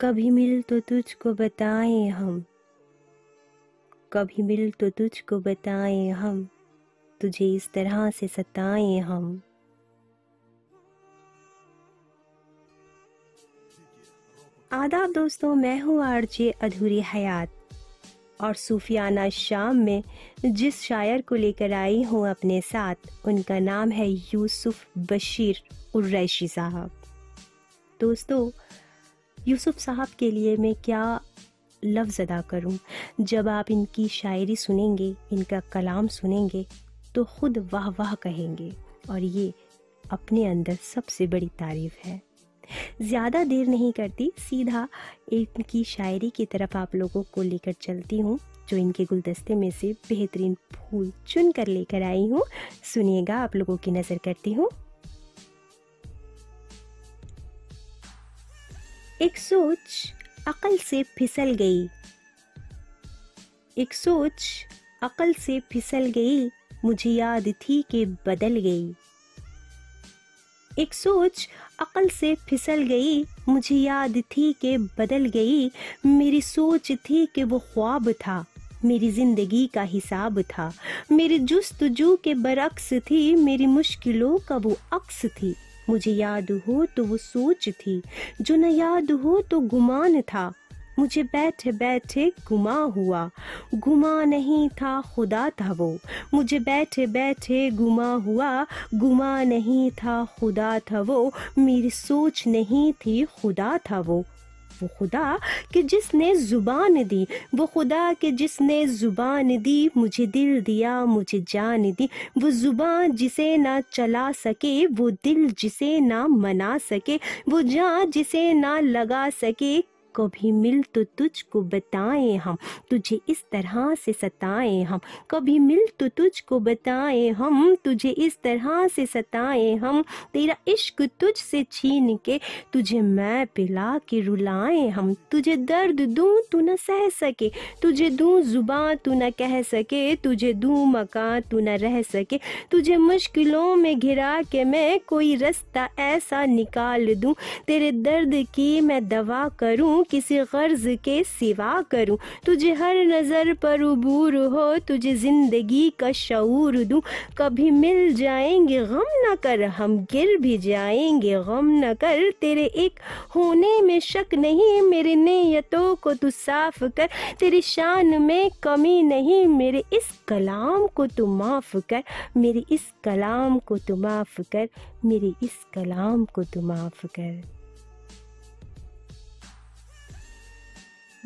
कभी मिल तो तुझको बताएँ हम। कभी मिल तो तुझको बताएँ हम। तुझे इस तरह से सताएँ हम। आदाब दोस्तों, मैं हूँ आरजे अधूरी हयात। और सूफियाना शाम में जिस शायर को लेकर आई हूँ अपने साथ, उनका नाम है यूसुफ बशीर उर्रैशी साहब। दोस्तों यूसुफ साहब के लिए मैं क्या लफ्ज़ अदा करूँ? जब आप इनकी शायरी सुनेंगे, इनका कलाम सुनेंगे तो खुद वाह वाह कहेंगे। और ये अपने अंदर सबसे बड़ी तारीफ़ है। ज़्यादा देर नहीं करती, सीधा इनकी शायरी की तरफ़ आप लोगों को लेकर चलती हूँ, जो इनके गुलदस्ते में से बेहतरीन फूल चुन कर लेकर आई हूँ। सुनिएगा, आप लोगों की नज़र करती हूँ। एक सोच अकल से फिसल गई। एक सोच अकल से फिसल गई, मुझे याद थी कि बदल गई। एक सोच अकल से फिसल गई, मुझे याद थी कि बदल गई। मेरी सोच थी कि वो ख्वाब था, मेरी ज़िंदगी का हिसाब था। मेरी जुस्तजू के बरक्स थी, मेरी मुश्किलों का वो अक्स थी। मुझे याद हो तो वो सोच थी। जो न याद हो तो गुमान था। मुझे बैठे बैठे गुमा हुआ। गुमा नहीं था खुदा था वो। मुझे बैठे बैठे गुमा हुआ। गुमा नहीं था खुदा था वो। मेरी सोच नहीं थी खुदा था वो। वो खुदा कि जिसने ज़ुबान दी, वो खुदा कि जिसने ज़ुबान दी, मुझे दिल दिया, मुझे जान दी। वो ज़ुबान जिसे ना चला सके, वो दिल जिसे ना मना सके, वो जान जिसे ना लगा सके कभी मिल तो तुझको बताएँ हम, तुझे इस तरह से सताएँ हम। कभी मिल तो तुझको बताएँ हम, तुझे इस तरह से सताएँ हम। तेरा इश्क तुझ से छीन के तुझे मैं पिला के रुलाएँ हम। तुझे दर्द दूँ तू न सह सके, तुझे दूँ जुबा तू न कह सके, तुझे दूँ मका तू न रह सके। तुझे मुश्किलों में घिरा के मैं कोई रास्ता ऐसा निकाल दूँ। तेरे दर्द की मैं दवा करूँ किसी गर्ज के सिवा करूँ। तुझे हर नज़र पर उबूर हो, तुझे ज़िंदगी का शूर दूँ। कभी मिल जाएँगे, गम न कर, हम गिर भी जाएँगे, गम न कर। तेरे एक होने में शक नहीं, मेरे नीयतों को तू साफ़ कर। तेरी शान में कमी नहीं, मेरे इस कलाम को तू माफ़ कर। मेरे इस कलाम को तू माफ़ कर, मेरे इस कलाम को तू माफ़ कर।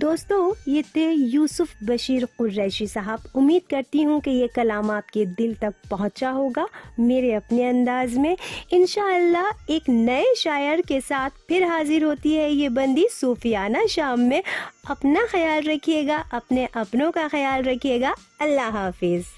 दोस्तों, ये थे यूसुफ बशीर कुरैशी साहब। उम्मीद करती हूँ कि ये कलाम आपके दिल तक पहुँचा होगा मेरे अपने अंदाज में। इन एक नए शायर के साथ फिर हाजिर होती है ये बंदी सूफियाना शाम में। अपना ख्याल रखिएगा, अपने अपनों का ख्याल रखिएगा। अल्लाह हाफिज़।